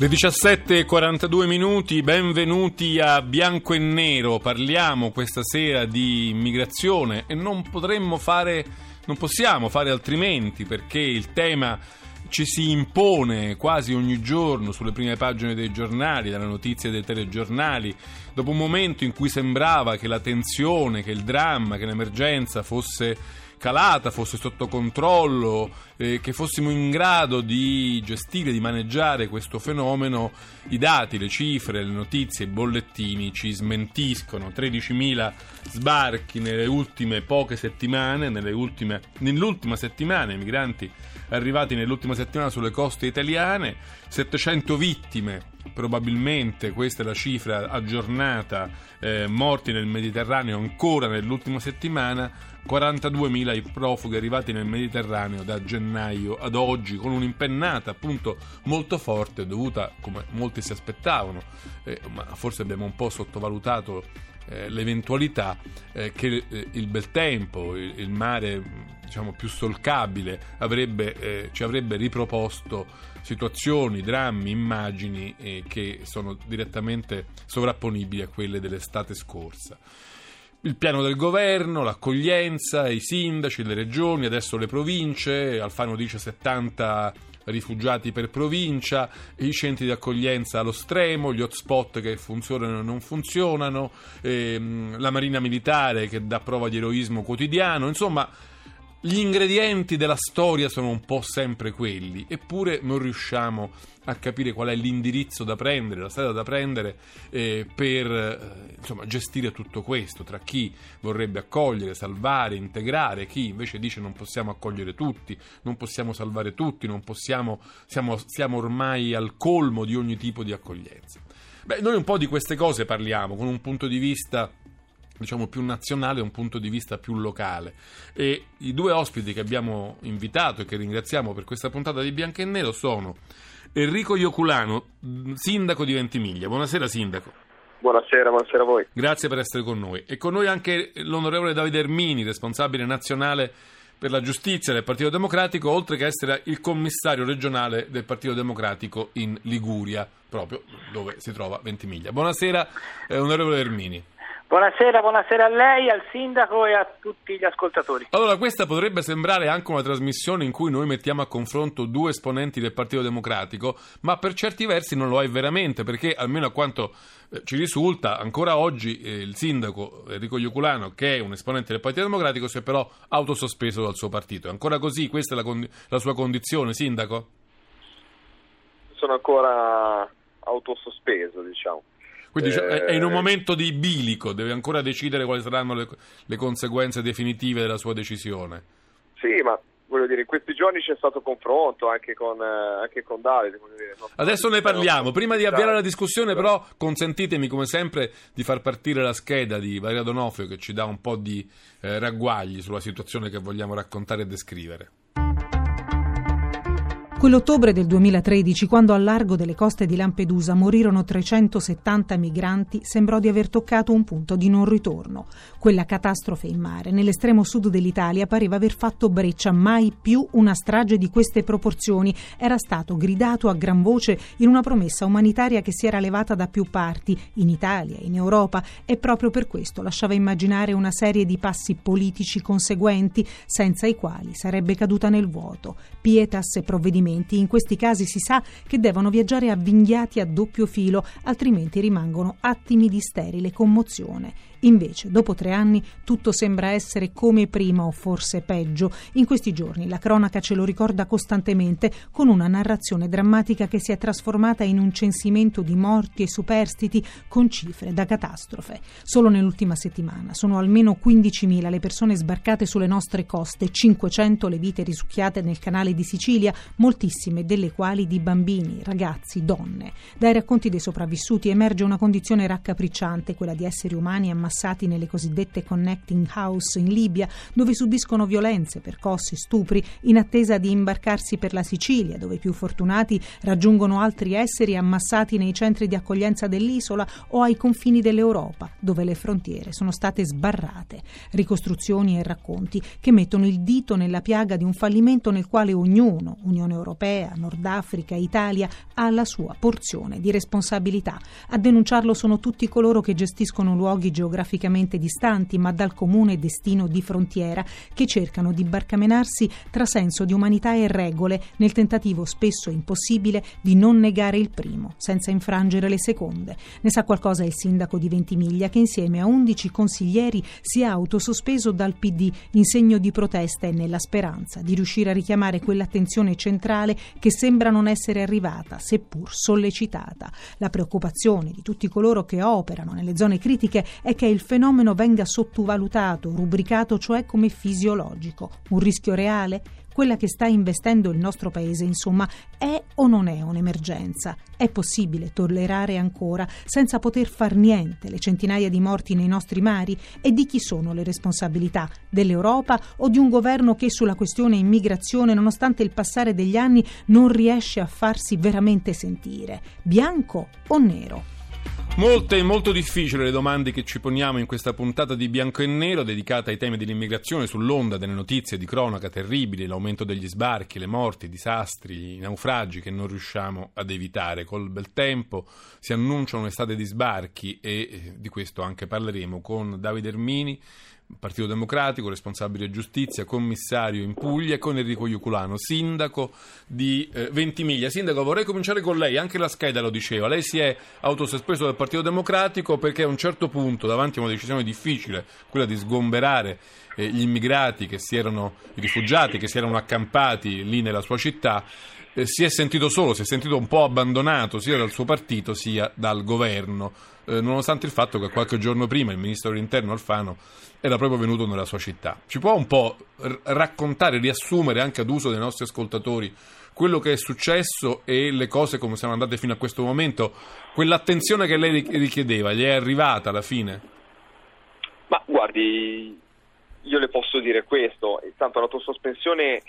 Le 17.42 minuti, benvenuti a Bianco e Nero. Parliamo questa sera di immigrazione e non potremmo fare non possiamo fare altrimenti perché il tema ci si impone quasi ogni giorno sulle prime pagine dei giornali, dalle notizie dei telegiornali, dopo un momento in cui sembrava che la tensione, che il dramma, che l'emergenza fosse calata, fosse sotto controllo, eh, che fossimo in grado di gestire, di maneggiare questo fenomeno, i dati, le cifre, le notizie, i bollettini ci smentiscono. 13.000 sbarchi nelle ultime poche settimane, ultime, nell'ultima settimana i migranti arrivati nell'ultima settimana sulle coste italiane, 700 vittime probabilmente questa è la cifra aggiornata, eh, morti nel Mediterraneo ancora nell'ultima settimana, 42.000 i profughi arrivati nel Mediterraneo da gennaio ad oggi, con un'impennata appunto molto forte dovuta, come molti si aspettavano, eh, ma forse abbiamo un po' sottovalutato eh, l'eventualità eh, che eh, il bel tempo, il, il mare diciamo, più solcabile avrebbe, eh, ci avrebbe riproposto situazioni, drammi, immagini che sono direttamente sovrapponibili a quelle dell'estate scorsa il piano del governo, l'accoglienza, i sindaci, le regioni, adesso le province, Alfano dice 70 rifugiati per provincia, i centri di accoglienza allo stremo, gli hotspot che funzionano e non funzionano, ehm, la marina militare che dà prova di eroismo quotidiano, insomma gli ingredienti della storia sono un po' sempre quelli, eppure non riusciamo a capire qual è l'indirizzo da prendere, la strada da prendere eh, per eh, insomma, gestire tutto questo, tra chi vorrebbe accogliere, salvare, integrare, chi invece dice non possiamo accogliere tutti, non possiamo salvare tutti, possiamo, siamo, siamo ormai al colmo di ogni tipo di accoglienza. Beh, noi un po' di queste cose parliamo con un punto di vista diciamo più nazionale e un punto di vista più locale e i due ospiti che abbiamo invitato e che ringraziamo per questa puntata di Bianco e Nero sono Enrico Ioculano, sindaco di Ventimiglia. Buonasera sindaco. Buonasera, buonasera a voi. Grazie per essere con noi. E con noi anche l'onorevole Davide Ermini, responsabile nazionale per la giustizia del Partito Democratico, oltre che essere il commissario regionale del Partito Democratico in Liguria, proprio dove si trova Ventimiglia. Buonasera, eh, onorevole Ermini. Buonasera, buonasera a lei, al sindaco e a tutti gli ascoltatori. Allora, questa potrebbe sembrare anche una trasmissione in cui noi mettiamo a confronto due esponenti del Partito Democratico, ma per certi versi non lo è veramente, perché almeno a quanto eh, ci risulta, ancora oggi eh, il sindaco Enrico Ioculano, che è un esponente del Partito Democratico, si è però autosospeso dal suo partito. È ancora così? Questa è la, con- la sua condizione, sindaco? Sono ancora autosospeso, diciamo. Quindi eh, è in un momento di bilico, deve ancora decidere quali saranno le, le conseguenze definitive della sua decisione. Sì, ma voglio dire, in questi giorni c'è stato confronto anche con, eh, anche con Davide. Dire, Adesso ne parliamo. Prima di avviare la discussione, però, consentitemi, come sempre, di far partire la scheda di Valeria Donofrio che ci dà un po' di eh, ragguagli sulla situazione che vogliamo raccontare e descrivere. Quell'ottobre del 2013, quando al largo delle coste di Lampedusa morirono 370 migranti, sembrò di aver toccato un punto di non ritorno. Quella catastrofe in mare, nell'estremo sud dell'Italia, pareva aver fatto breccia. Mai più una strage di queste proporzioni. Era stato gridato a gran voce in una promessa umanitaria che si era levata da più parti, in Italia, in Europa, e proprio per questo lasciava immaginare una serie di passi politici conseguenti, senza i quali sarebbe caduta nel vuoto. Pietas e provvedimenti provvedimenti. In questi casi si sa che devono viaggiare avvinghiati a doppio filo, altrimenti rimangono attimi di sterile commozione. Invece, dopo tre anni, tutto sembra essere come prima o forse peggio. In questi giorni la cronaca ce lo ricorda costantemente con una narrazione drammatica che si è trasformata in un censimento di morti e superstiti con cifre da catastrofe. Solo nell'ultima settimana sono almeno 15.000 le persone sbarcate sulle nostre coste, 500 le vite risucchiate nel canale di Sicilia, moltissime delle quali di bambini, ragazzi, donne. Dai racconti dei sopravvissuti emerge una condizione raccapricciante, quella di esseri umani ammazzati ammassati nelle cosiddette connecting house in Libia, dove subiscono violenze, percossi, stupri, in attesa di imbarcarsi per la Sicilia, dove i più fortunati raggiungono altri esseri ammassati nei centri di accoglienza dell'isola o ai confini dell'Europa, dove le frontiere sono state sbarrate. Ricostruzioni e racconti che mettono il dito nella piaga di un fallimento nel quale ognuno, Unione Europea, Nord Africa, Italia, ha la sua porzione di responsabilità. A denunciarlo sono tutti coloro che gestiscono luoghi geograficamente distanti ma dal comune destino di frontiera, che cercano di barcamenarsi tra senso di umanità e regole nel tentativo spesso impossibile di non negare il primo, senza infrangere le seconde. Ne sa qualcosa il sindaco di Ventimiglia che insieme a 11 consiglieri si è autosospeso dal PD in segno di protesta e nella speranza di riuscire a richiamare quell'attenzione centrale che sembra non essere arrivata, seppur sollecitata. La preoccupazione di tutti coloro che operano nelle zone critiche è che il fenomeno venga sottovalutato, rubricato cioè come fisiologico, un rischio reale quella che sta investendo il nostro paese, insomma, è o non è un'emergenza? È possibile tollerare ancora senza poter far niente le centinaia di morti nei nostri mari? E di chi sono le responsabilità? Dell'Europa o di un governo che sulla questione immigrazione, nonostante il passare degli anni, non riesce a farsi veramente sentire? Bianco o nero? Molte e molto difficili le domande che ci poniamo in questa puntata di Bianco e Nero dedicata ai temi dell'immigrazione sull'onda delle notizie di cronaca terribili, l'aumento degli sbarchi, le morti, i disastri, i naufragi che non riusciamo ad evitare. Col bel tempo si annunciano un'estate di sbarchi e eh, di questo anche parleremo con Davide Ermini, Partito Democratico, responsabile giustizia, commissario in Puglia e con Enrico Iuculano, sindaco di eh, Ventimiglia. Sindaco, vorrei cominciare con lei, anche la scheda lo diceva, lei si è autosospeso dal Partito Democratico perché a un certo punto, davanti a una decisione difficile, quella di sgomberare eh, gli immigrati che si erano, i rifugiati che si erano accampati lì nella sua città, eh, si è sentito solo, si è sentito un po' abbandonato sia dal suo partito sia dal governo, eh, nonostante il fatto che qualche giorno prima il ministro dell'interno Alfano era proprio venuto nella sua città. Ci può un po' r- raccontare, riassumere anche ad uso dei nostri ascoltatori quello che è successo e le cose come sono andate fino a questo momento? Quell'attenzione che lei richiedeva, gli è arrivata alla fine? Ma guardi, io le posso dire questo, intanto l'autosospensione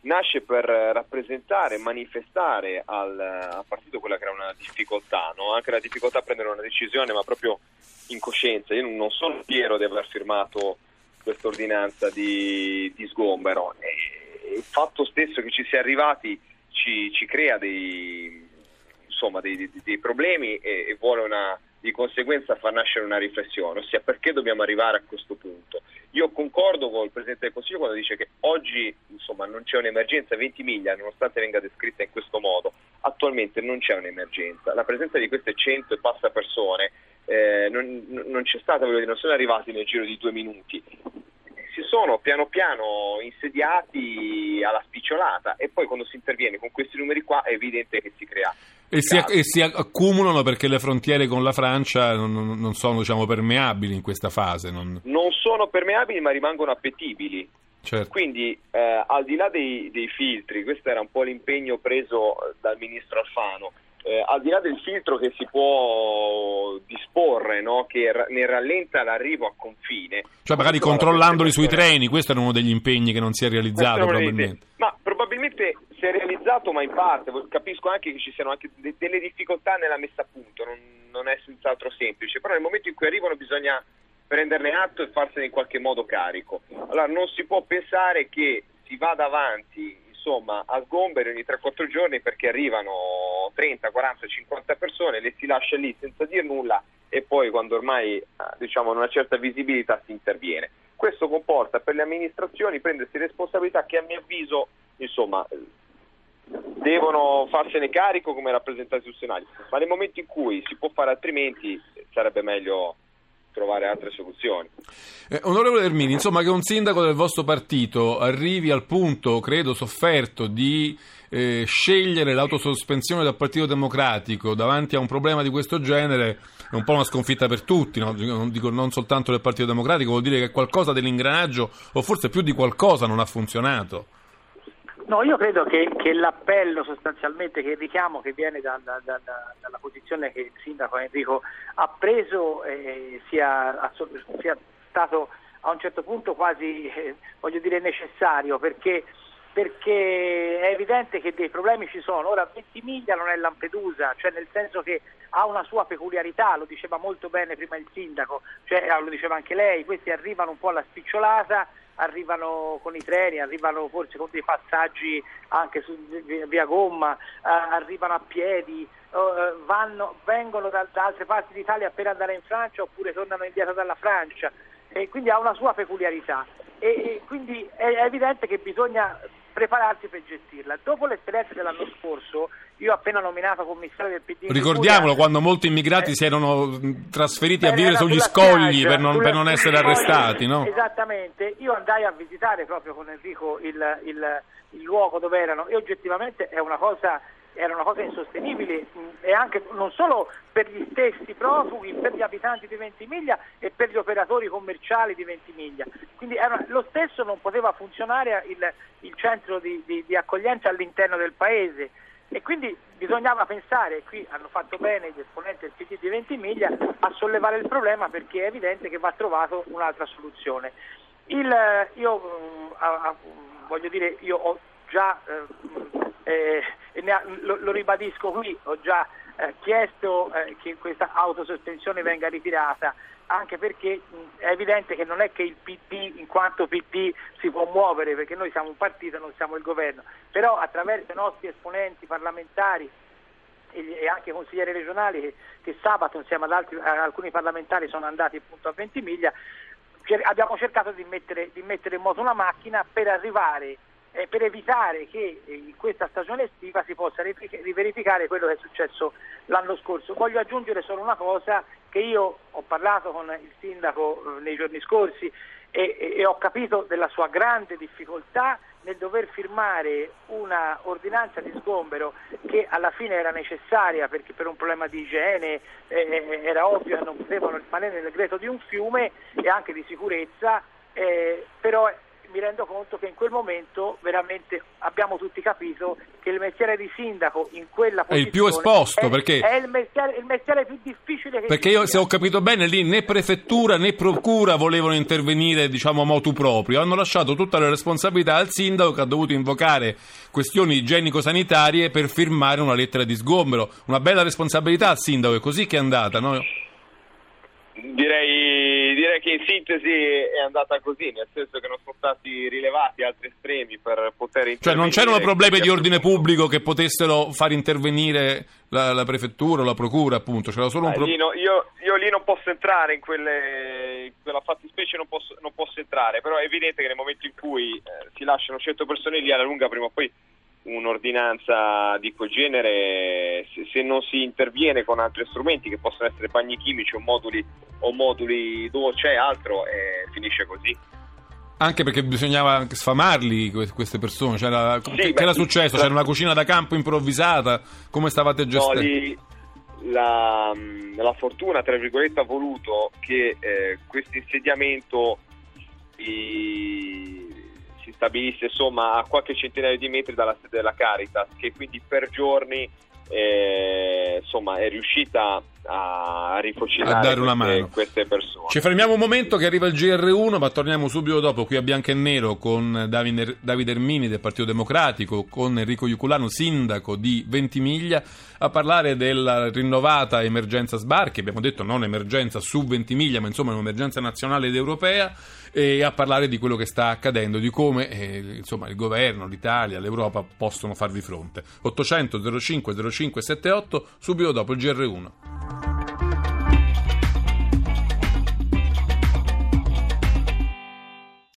nasce per rappresentare, manifestare al, al, partito quella che era una difficoltà, no? anche la difficoltà a prendere una decisione, ma proprio in coscienza. Io non sono fiero di aver firmato questa ordinanza di, di sgombero. E il fatto stesso che ci sia arrivati ci, ci crea dei, insomma, dei, dei, dei problemi e, e vuole una di conseguenza far nascere una riflessione, ossia perché dobbiamo arrivare a questo punto. Io concordo con il Presidente del Consiglio quando dice che oggi insomma, non c'è un'emergenza, 20 miglia, nonostante venga descritta in questo modo, attualmente non c'è un'emergenza. La presenza di queste 100 e passa persone eh, non, non, c'è stata, non sono arrivati nel giro di due minuti si sono piano piano insediati alla spicciolata e poi quando si interviene con questi numeri qua è evidente che si crea e si, e si, accumulano perché le frontiere con la Francia non, non sono diciamo, permeabili in questa fase. Non... non... sono permeabili ma rimangono appetibili. Certo. Quindi eh, al di là dei, dei filtri, questo era un po' l'impegno preso dal ministro Alfano, eh, al di là del filtro che si può disporre, no? che r- ne rallenta l'arrivo a confine. Cioè magari controllandoli sui treni, questo era uno degli impegni che non si è realizzato probabilmente. Ma probabilmente si è realizzato, ma in parte, capisco anche che ci siano anche de- delle difficoltà nella messa a punto, non, non è senz'altro semplice, però nel momento in cui arrivano bisogna prenderne atto e farsene in qualche modo carico. Allora non si può pensare che si vada avanti insomma a sgomberi ogni 3-4 giorni perché arrivano 30, 40, 50 persone, le si lascia lì senza dire nulla e poi quando ormai eh, diciamo una certa visibilità si interviene. Questo comporta per le amministrazioni prendersi responsabilità che a mio avviso insomma devono farsene carico come rappresentanti istituzionali, ma nel momento in cui si può fare altrimenti sarebbe meglio trovare altre soluzioni. Eh, onorevole Ermini, insomma che un sindaco del vostro partito arrivi al punto, credo, sofferto di eh, scegliere l'autosospensione dal Partito Democratico davanti a un problema di questo genere è un po' una sconfitta per tutti, no? non, dico, non soltanto del Partito Democratico, vuol dire che qualcosa dell'ingranaggio, o forse più di qualcosa, non ha funzionato. No, io credo che, che, l'appello sostanzialmente, che il richiamo che viene da, da, da, dalla posizione che il sindaco Enrico ha preso eh, sia, sia, stato a un certo punto quasi, eh, voglio dire, necessario perché, perché, è evidente che dei problemi ci sono. Ora Ventimiglia non è Lampedusa, cioè nel senso che ha una sua peculiarità, lo diceva molto bene prima il sindaco, cioè, lo diceva anche lei, questi arrivano un po' alla spicciolata arrivano con i treni, arrivano forse con dei passaggi anche su via Gomma, eh, arrivano a piedi, eh, vanno, vengono da, da, altre parti d'Italia per andare in Francia oppure tornano indietro dalla Francia. E quindi ha una sua peculiarità. E, e quindi è, è evidente che bisogna prepararsi per gestirla. Dopo l'esperienza dell'anno scorso, io ho appena nominato commissario del PD. Ricordiamolo, quando molti immigrati eh, si erano trasferiti a vivere sugli scogli spiaggia, per, non, per non, essere arrestati, no? Esattamente, io andai a visitare proprio con Enrico il, il, il luogo dove erano e oggettivamente è una cosa era una cosa insostenibile e anche non solo per gli stessi profughi, per gli abitanti di Ventimiglia e per gli operatori commerciali di Ventimiglia. Quindi era, lo stesso non poteva funzionare il, il centro di, di, di accoglienza all'interno del paese e quindi bisognava pensare, qui hanno fatto bene gli esponenti del PD di Ventimiglia, a sollevare il problema perché è evidente che va trovato un'altra soluzione. Il, io a, a, voglio dire, io ho già eh, eh, ha, lo, lo, ribadisco qui, ho già eh, chiesto eh, che questa autosospensione venga ritirata, anche perché mh, è evidente che non è che il PD in quanto PD si può muovere, perché noi siamo un partito non siamo il governo, però attraverso i nostri esponenti parlamentari e, anche consiglieri regionali che, che sabato insieme ad, altri, alcuni parlamentari sono andati appunto a Ventimiglia, abbiamo cercato di mettere, di mettere in moto una macchina per arrivare eh, per evitare che eh, in questa stagione estiva si possa riverificare quello che è successo l'anno scorso. Voglio aggiungere solo una cosa che io ho parlato con il sindaco eh, nei giorni scorsi e, e, e ho capito della sua grande difficoltà nel dover firmare una ordinanza di sgombero che alla fine era necessaria perché per un problema di igiene eh, era ovvio che non potevano rimanere nel decreto di un fiume e anche di sicurezza, eh, però mi rendo conto che in quel momento veramente abbiamo tutti capito che il mestiere di sindaco in quella posizione è il più esposto è, perché è il mestiere, il mestiere, più difficile che perché io se ho capito bene lì né prefettura né procura volevano intervenire diciamo a motu proprio. Hanno lasciato tutta la responsabilità al sindaco che ha dovuto invocare questioni igienico-sanitarie per firmare una lettera di sgombero. Una bella responsabilità al sindaco è così che è andata no? Direi, direi, che in sintesi è andata così, nel senso che non sono stati rilevati altri estremi per poter intervenire. Cioè non c'erano problemi di ordine pubblico che potessero far intervenire la, la prefettura o la procura, appunto? C'era solo un pro... Lino, io, io, lì non posso entrare in, quelle, in quella fattispecie, non posso, non posso, entrare, però è evidente che nel momento in cui eh, si lasciano 100 persone lì alla lunga prima o poi un'ordinanza di quel genere, se, se, non si interviene con altri strumenti che possono essere bagni chimici o moduli, o moduli dove c'è altro, eh, finisce così. Anche perché bisognava sfamarli queste persone, C'era, sì, che, beh, era successo? C'era una cucina da campo improvvisata? Come stavate gestendo? No, la, la, fortuna, tra virgolette, ha voluto che eh, questo insediamento i, si stabilisse insomma a qualche centinaio di metri dalla sede della Caritas, che quindi per giorni eh, insomma, è riuscita a rifocillare a dare una queste, mano. queste persone. Ci fermiamo un momento che arriva il GR1, ma torniamo subito dopo qui a Bianco e Nero con Davide, Davide Ermini del Partito Democratico, con Enrico Iuculano, sindaco di Ventimiglia, a parlare della rinnovata emergenza sbarchi, abbiamo detto non emergenza su Ventimiglia, ma insomma un'emergenza nazionale ed europea, e a parlare di quello che sta accadendo, di come eh, insomma, il governo, l'Italia, l'Europa possono farvi fronte. 800 05 05 78 subito dopo il GR1.